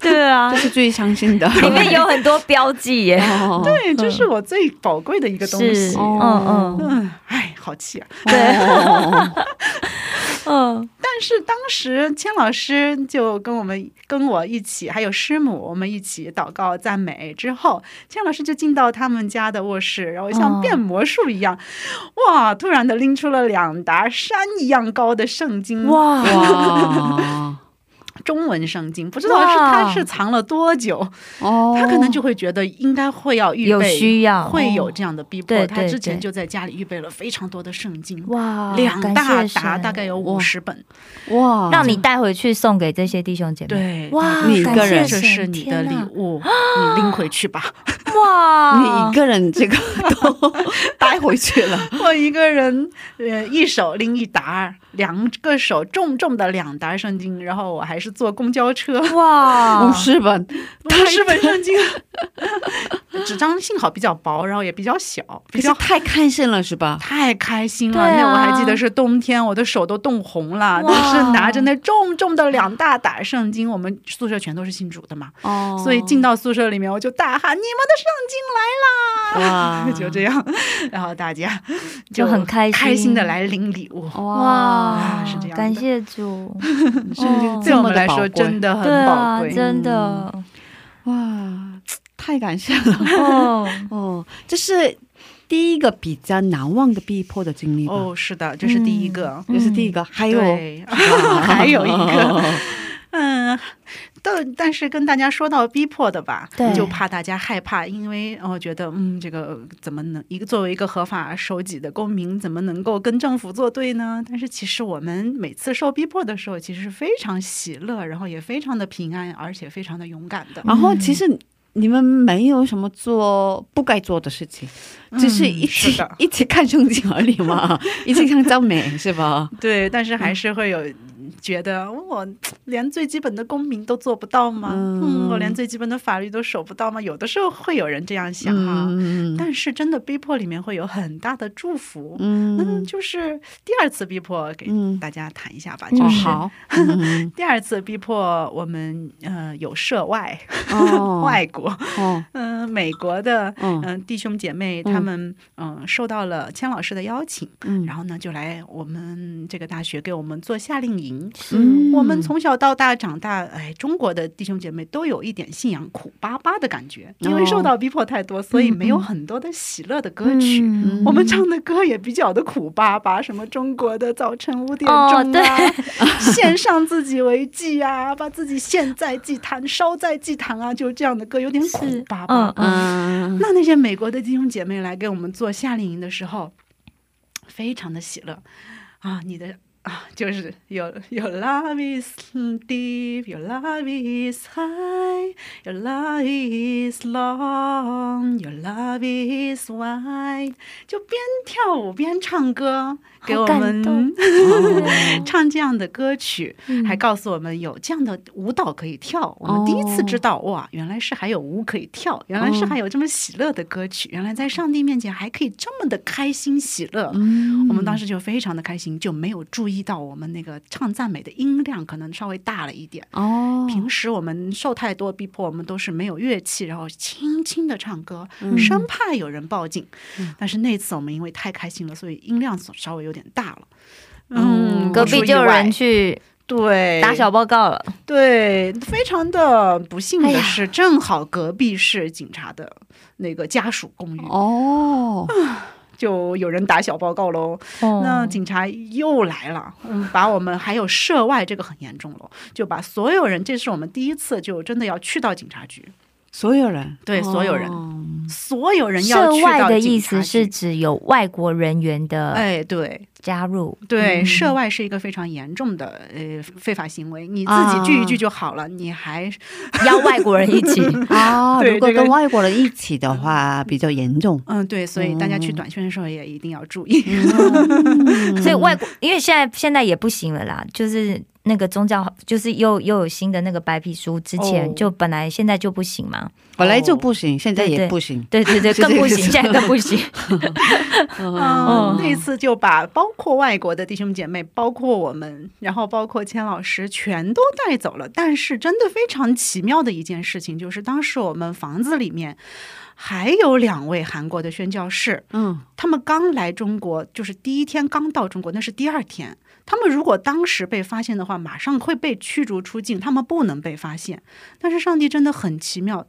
对啊，这是最伤心的。里面有很多标记耶，对，这是我最宝贵的一个东西。嗯嗯嗯，哎，好气啊！对。嗯，但是当时千老师就跟我们跟我一起，还有师母，我们一起祷告赞美之后，千老师就进到他们家的卧室，然后像变魔术一样，哇，突然的拎出了两沓山一样高的圣经，哇。中文圣经，不知道是他是藏了多久，哦，他可能就会觉得应该会要预备，有需要。会有这样的逼迫，他之前就在家里预备了非常多的圣经，哇，两大沓大概有五十本，哇，让你带回去送给这些弟兄姐妹，对，哇，你一个人。这是你的礼物，你拎回去吧，哇，你一个人这个都 带回去了，我一个人呃一手拎一沓，两个手重重的两沓圣经，然后我还是。坐公交车。哇，五十本，五十本圣经，纸张幸好比较薄，然后也比较小，比较太开心了是吧？太开心了，那我还记得是冬天，我的手都冻红了，但是拿着那重重的两大沓圣经，我们宿舍全都是信主的嘛，哦，所以进到宿舍里面我就大喊：“你们的圣经来啦！”哇，就这样，然后大家就很开心。开心的来领礼物，哇，是这样，感谢主，圣经这么的。来说真的很宝贵，真的，哇，太感谢了。哦。哦，这是第一个比较难忘的逼迫的经历哦，是的，这是第一个，这是第一个，还有。还有一个，嗯。但但是跟大家说到逼迫的吧，就怕大家害怕，因为我觉得，嗯，这个怎么能一个作为一个合法守己的公民，怎么能够跟政府作对呢？但是其实我们每次受逼迫的时候，其实是非常喜乐，然后也非常的平安，而且非常的勇敢的。然后其实你们没有什么做不该做的事情，只是一起一起看风景而已嘛，一起看赞美是吧？对，但是还是会有。觉得我连最基本的公民都做不到吗？嗯，我连最基本的法律都守不到吗？有的时候会有人这样想哈，但是真的逼迫里面会有很大的祝福。嗯，就是第二次逼迫，给大家谈一下吧。就是 第二次逼迫，我们呃有涉外 外国，嗯，美国的嗯弟兄姐妹他们嗯受到了千老师的邀请，嗯，然后呢就来我们这个大学给我们做夏令营。嗯，我们从小到大长大，哎，中国的弟兄姐妹都有一点信仰苦巴巴的感觉，因为受到逼迫太多，所以没有很多的喜乐的歌曲。我们唱的歌也比较的苦巴巴，什么中国的早晨五点钟啊，献上自己为祭啊，把自己献在祭坛，烧在祭坛啊，就这样的歌有点苦巴巴。嗯，那那些美国的弟兄姐妹来给我们做夏令营的时候，非常的喜乐。啊，你的。啊，就是 Your Your love is deep, Your love is high, Your love is long, Your love is wide。就边跳舞边唱歌，给我们 唱这样的歌曲，还告诉我们有这样的舞蹈可以跳。我们第一次知道，哇，原来是还有舞可以跳，原来是还有这么喜乐的歌曲，原来在上帝面前还可以这么的开心喜乐。我们当时就非常的开心，就没有注意到我们那个唱赞美的音量可能稍微大了一点。哦，平时我们受太多逼迫，我们都是没有乐器，然后轻轻的唱歌，生怕有人报警。但是那次我们因为太开心了，所以音量稍微有点大了。嗯，隔壁就有人去对打小报告了。对，非常的不幸的是，正好隔壁是警察的那个家属公寓哦，就有人打小报告喽。那警察又来了，嗯，把我们还有涉外这个很严重了，就把所有人，这是我们第一次就真的要去到警察局。所有人？对所有人，所有人要去到的意思是指有外国人员的哎，对加入。对涉外是一个非常严重的呃非法行为，你自己聚一聚就好了，你还邀外国人一起。啊？如果跟外国人一起的话比较严重。嗯，对，所以大家去短宣的时候也一定要注意。所以外国因为现在现在也不行了啦，就是。那个宗教就是又又有新的那个白皮书，之前就本来现在就不行嘛，本来就不行，现在也不行，对对对，更不行，现在更不行。嗯，那次就把包括外国的弟兄姐妹，包括我们，然后包括千老师，全都带走了。但是真的非常奇妙的一件事情，就是当时我们房子里面还有两位韩国的宣教士，嗯，他们刚来中国，就是第一天刚到中国，那是第二天。他们如果当时被发现的话，马上会被驱逐出境。他们不能被发现。但是上帝真的很奇妙。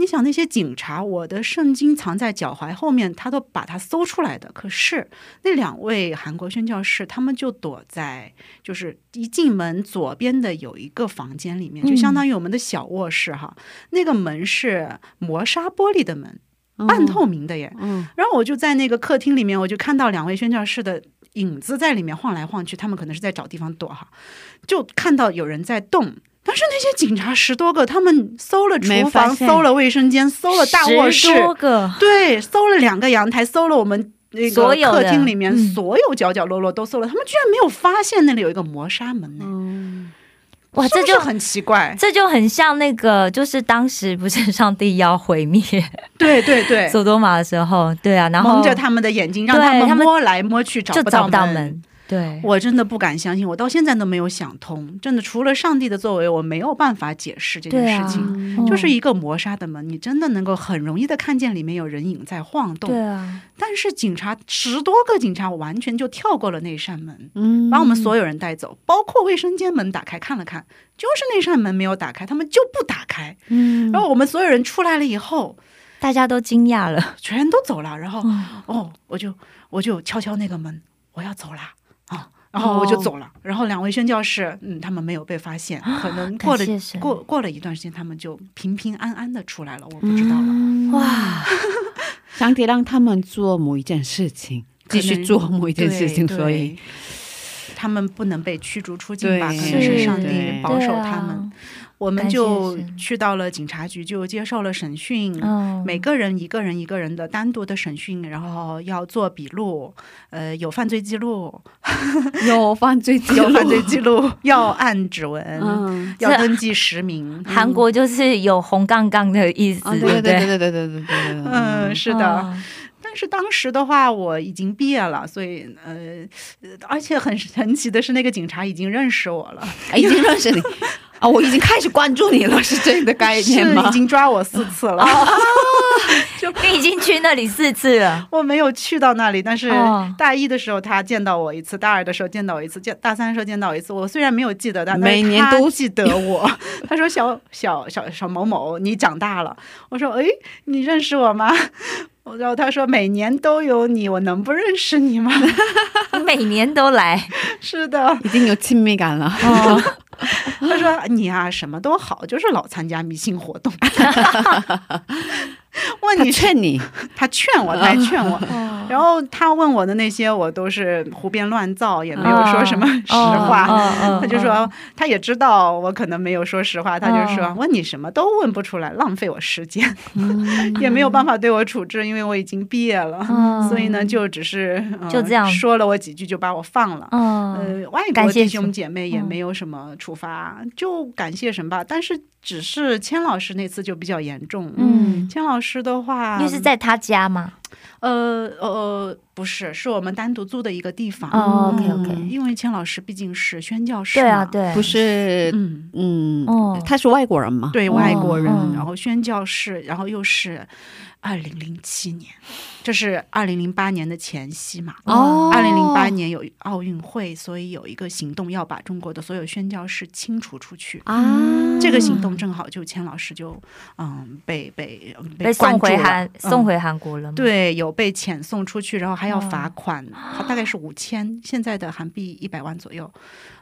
你想那些警察，我的圣经藏在脚踝后面，他都把它搜出来的。可是那两位韩国宣教士，他们就躲在，就是一进门左边的有一个房间里面，就相当于我们的小卧室哈。那个门是磨砂玻璃的门，半透明的耶。嗯。然后我就在那个客厅里面，我就看到两位宣教士的。影子在里面晃来晃去，他们可能是在找地方躲哈，就看到有人在动。但是那些警察十多个，他们搜了厨房，搜了卫生间，搜了大卧室，对，搜了两个阳台，搜了我们那个客厅里面所有角角落落都搜了，他们居然没有发现那里有一个磨砂门呢。哇，这就很奇怪，这就很像那个，就是当时不是上帝要毁灭，对对对，索多玛的时候，对啊，然后蒙着他们的眼睛，让他们摸来摸去，找不到门。对我真的不敢相信，我到现在都没有想通。真的，除了上帝的作为，我没有办法解释这件事情。就是一个磨砂的门，你真的能够很容易的看见里面有人影在晃动。对啊，但是警察十多个警察完全就跳过了那扇门，嗯，把我们所有人带走，包括卫生间门打开看了看，就是那扇门没有打开，他们就不打开。嗯，然后我们所有人出来了以后，大家都惊讶了，全都走了。然后哦，我就我就敲敲那个门，我要走了。啊，然后我就走了。然后两位宣教士，嗯，他们没有被发现，可能过了过过了一段时间，他们就平平安安的出来了。我不知道了。哇，上帝让他们做某一件事情，继续做某一件事情，所以他们不能被驱逐出境吧？可能是上帝保守他们。我们就去到了警察局，就接受了审讯。每个人一个人一个人的单独的审讯，然后要做笔录。呃，有犯罪记录，有犯罪记录，有犯罪记录，要按指纹，要登记实名。韩国就是有红杠杠的意思，对对对对对对对对。嗯，是的。但是当时的话，我已经毕业了，所以呃，而且很神奇的是，那个警察已经认识我了，已经认识你。啊，我已经开始关注你了，是这个概念吗？已经抓我四次了，就你已经去那里四次了。我没有去到那里，但是大一的时候他见到我一次，大二的时候见到我一次，见大三的时候见到我一次。我虽然没有记得，但每年都记得我。他说：“小小小小某某，你长大了。”我说：“哎，你认识我吗？”然后他说：“每年都有你，我能不认识你吗？” 每年都来，是的，已经有亲密感了。他说：“你啊，什么都好，就是老参加迷信活动。” 问你劝你，他劝我，他还劝我。然后他问我的那些，我都是胡编乱造，也没有说什么实话。他就说他也知道我可能没有说实话，他就说问你什么都问不出来，浪费我时间，也没有办法对我处置，因为我已经毕业了。所以呢，就只是就这样说了我几句就把我放了。呃，外国弟兄姐妹也没有什么处罚，就感谢神吧。但是只是千老师那次就比较严重。嗯，千老师的话，因为是在他家吗？呃呃，不是，是我们单独租的一个地方。哦，OK OK。因为千老师毕竟是宣教师，对啊，对，不是，嗯嗯，哦，他是外国人嘛？对，外国人，然后宣教士，然后又是。二零零七年，这是二零零八年的前夕嘛？哦，二零零八年有奥运会，所以有一个行动要把中国的所有宣教士清除出去啊。这个行动正好就钱老师就嗯被被被送回韩送回韩国了。对，有被遣送出去，然后还要罚款，大概是五千现在的韩币一百万左右。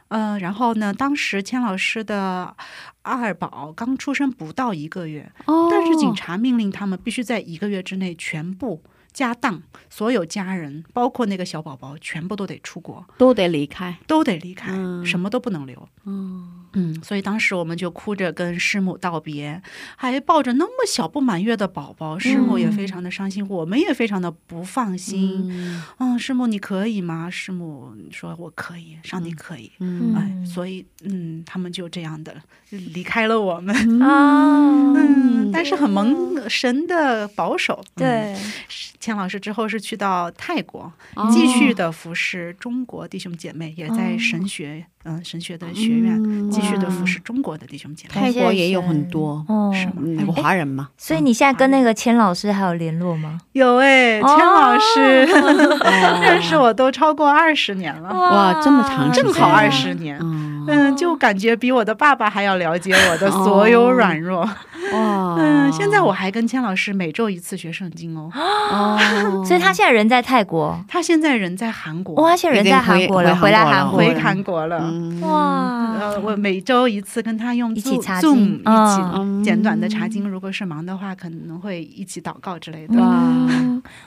嗯，然后呢？当时千老师的二宝刚出生不到一个月，但是警察命令他们必须在一个月之内全部。家当，所有家人，包括那个小宝宝，全部都得出国，都得离开，都得离开，什么都不能留。嗯嗯，所以当时我们就哭着跟师母道别，还抱着那么小不满月的宝宝，师母也非常的伤心，我们也非常的不放心。嗯，师母你可以吗？师母说我可以，上帝可以。嗯，哎，所以嗯，他们就这样的离开了我们啊。嗯，但是很蒙神的保守。对。钱老师之后是去到泰国，继续的服侍中国弟兄姐妹，也在神学，嗯，神学的学院继续的服侍中国的弟兄姐妹。泰国也有很多，是吗？有华人吗？所以你现在跟那个千老师还有联络吗？有哎，千老师。认识我都超过二十年了，哇，这么长，正好二十年。嗯，就感觉比我的爸爸还要了解我的所有软弱。哇，嗯，现在我还跟千老师每周一次学圣经哦。哦，所以他现在人在泰国，他现在人在韩国。哇，现在人在韩国了，回来韩国，回韩国了。哇，呃，我每周一次跟他用一起查经，一起简短的查经。如果是忙的话，可能会一起祷告之类的。哇，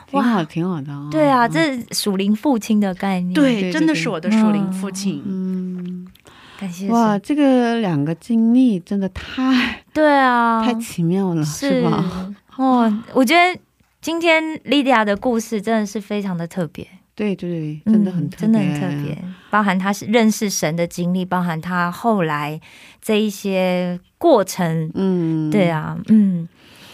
挺好，挺好的。对啊，这属灵父亲的概念，对，真的是我的属灵父亲。嗯。哇，这个两个经历真的太对啊，太奇妙了，是。吧？哦，我觉得今天莉迪亚的故事真的是非常的特别，对对对，真的很真的很特别，包含他是认识神的经历，包含他后来这一些过程，嗯，对啊，嗯，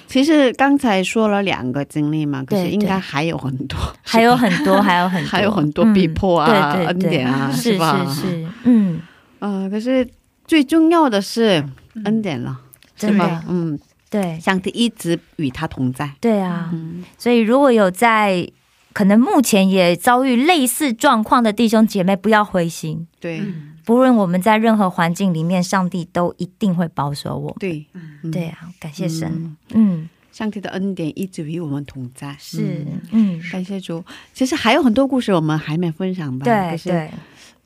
其实刚才说了两个经历嘛，可是应该还有很多，还有很多，还有很多，还有很多逼迫啊，恩典啊，是吧？是，嗯。呃，可是最重要的是恩典了，是吗？嗯，对，上帝一直与他同在。对啊，所以如果有在可能目前也遭遇类似状况的弟兄姐妹，不要灰心。对，不论我们在任何环境里面，上帝都一定会保守我。对，对啊，感谢神。嗯，上帝的恩典一直与我们同在。是，嗯，感谢主。其实还有很多故事我们还没分享吧？对，对。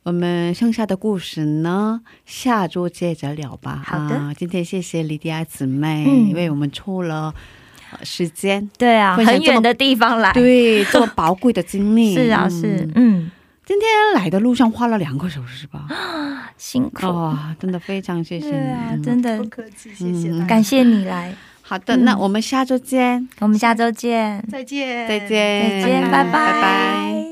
我们剩下的故事呢，下周接着聊吧。好的，今天谢谢莉迪亚姊妹为我们抽了时间。对啊，很远的地方来，对，这么宝贵的经历。是啊，是，嗯，今天来的路上花了两个小时吧，辛苦。啊，真的非常谢谢你，真的。不客气，谢谢，感谢你来。好的，那我们下周见，我们下周见，再见，再见，再见，拜拜，拜拜。主，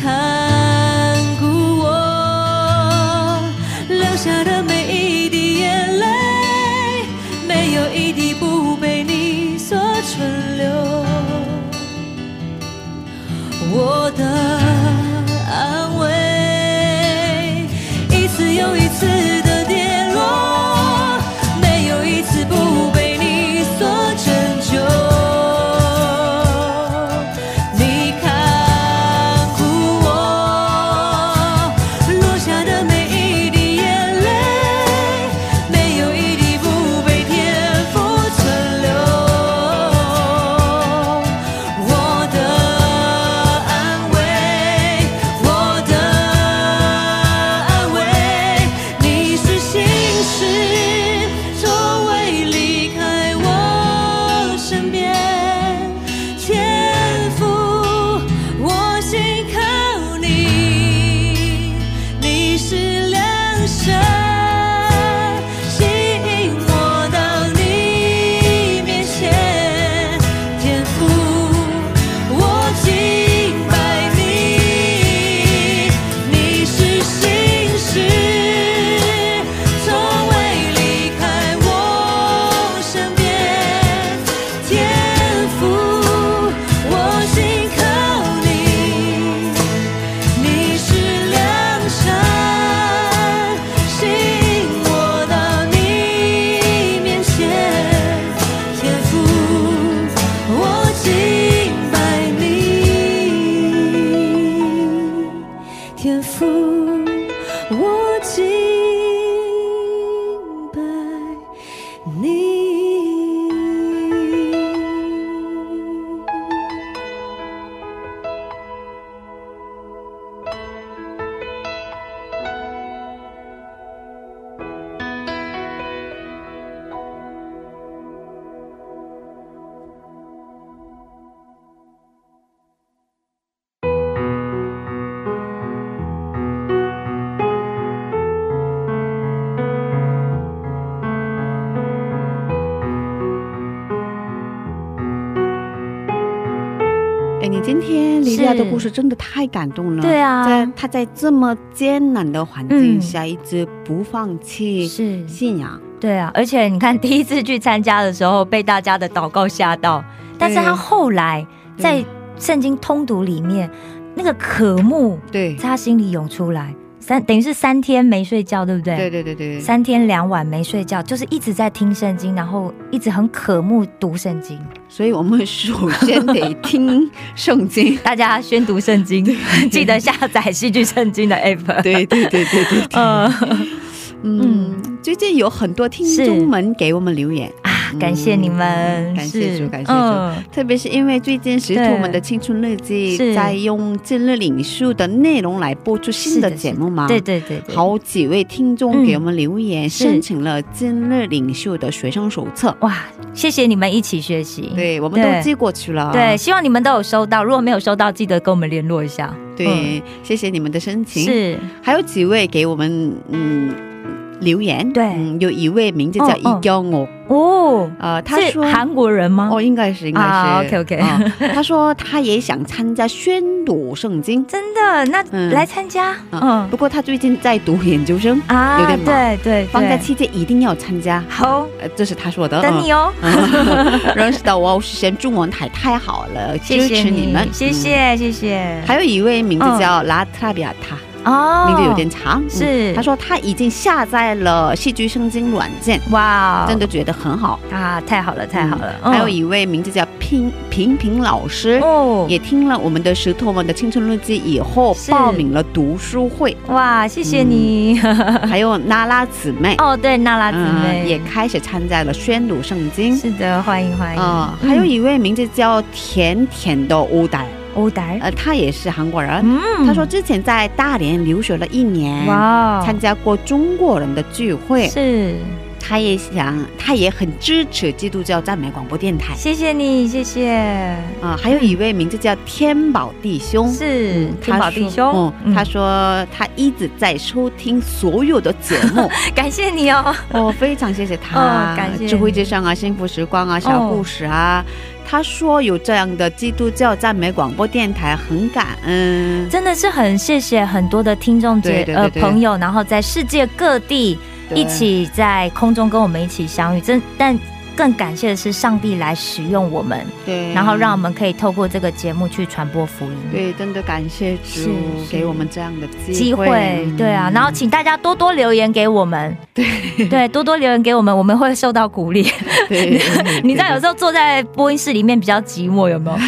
because 他的故事真的太感动了。对啊，在她在这么艰难的环境下，一直不放弃是。信仰。对啊，而且你看，第一次去参加的时候被大家的祷告吓到，但是他后来在圣经通读里面，那个渴慕，对，在他心里涌出来。三等于是三天没睡觉，对不对？对对对对。三天两晚没睡觉，就是一直在听圣经，然后一直很渴慕读圣经。所以我们首先得听圣经，大家宣读圣经，记得下载戏剧圣经的 app。对对对对对。嗯嗯，最近有很多听众们给我们留言。感谢你们，感谢主，感谢主。特别是因为最近使徒们的青春日记在用今日领袖的内容来播出新的节目嘛？对对对，好几位听众给我们留言，申请了今日领袖的学生手册。哇，谢谢你们一起学习。对，我们都寄过去了。对，希望你们都有收到。如果没有收到，记得跟我们联络一下。对，谢谢你们的申请。是，还有几位给我们嗯留言。对，有一位名字叫伊娇我。哦，呃，他说韩国人吗？哦，应该是，应该是。OK OK。他说他也想参加宣读圣经，真的，那来参加。嗯，不过他最近在读研究生啊，有点忙。对对，放假期间一定要参加。好，这是他说的。等你哦。认识到我是先中文台太好了，支持你们，谢谢谢谢。还有一位名字叫拉特拉比亚塔。哦，名字有点长。是，他说他已经下载了戏剧圣经软件，哇，真的觉得很好啊！太好了，太好了。还有一位名字叫平平平老师，哦，也听了我们的石头们的青春日记以后，报名了读书会。哇，谢谢你。还有娜拉姊妹，哦，对，娜拉姊妹也开始参加了宣读圣经。是的，欢迎欢迎。啊，还有一位名字叫甜甜的乌达。欧达，呃，他也是韩国人。嗯，他说之前在大连留学了一年，哇，参加过中国人的聚会。是。他也想，他也很支持基督教赞美广播电台。谢谢你，谢谢。啊，还有一位名字叫天宝弟兄，是天宝弟兄。嗯，他说他一直在收听所有的节目，感谢你哦。哦，非常谢谢他。感谢智慧之声啊，幸福时光啊，小故事啊。他说有这样的基督教赞美广播电台，很感恩，真的是很谢谢很多的听众姐呃朋友，然后在世界各地。一起在空中跟我们一起相遇，真但更感谢的是上帝来使用我们，对，然后让我们可以透过这个节目去传播福音，对，真的感谢主给我们这样的机会，对啊，然后请大家多多留言给我们，对。对，多多留言给我们，我们会受到鼓励。对，你知道有时候坐在播音室里面比较寂寞，有没有？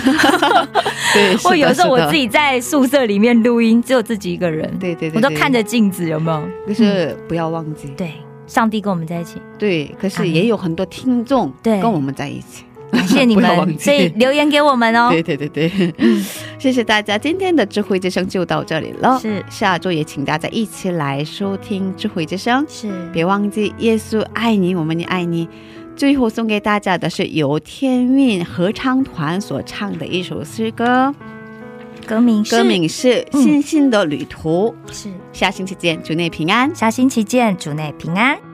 对，或有时候我自己在宿舍里面录音，只有自己一个人，对对，我都看着镜子，有没有？就是不要忘记，对。上帝跟我们在一起，对，可是也有很多听众对跟我们在一起，感谢你们，所以留言给我们哦。对对对对，谢谢大家，今天的智慧之声就到这里了。是，下周也请大家一起来收听智慧之声。是，别忘记耶稣爱你，我们也爱你。最后送给大家的是由天韵合唱团所唱的一首诗歌。歌名歌名是《星星的旅途》，是下星期见，主内平安。下星期见，主内平安。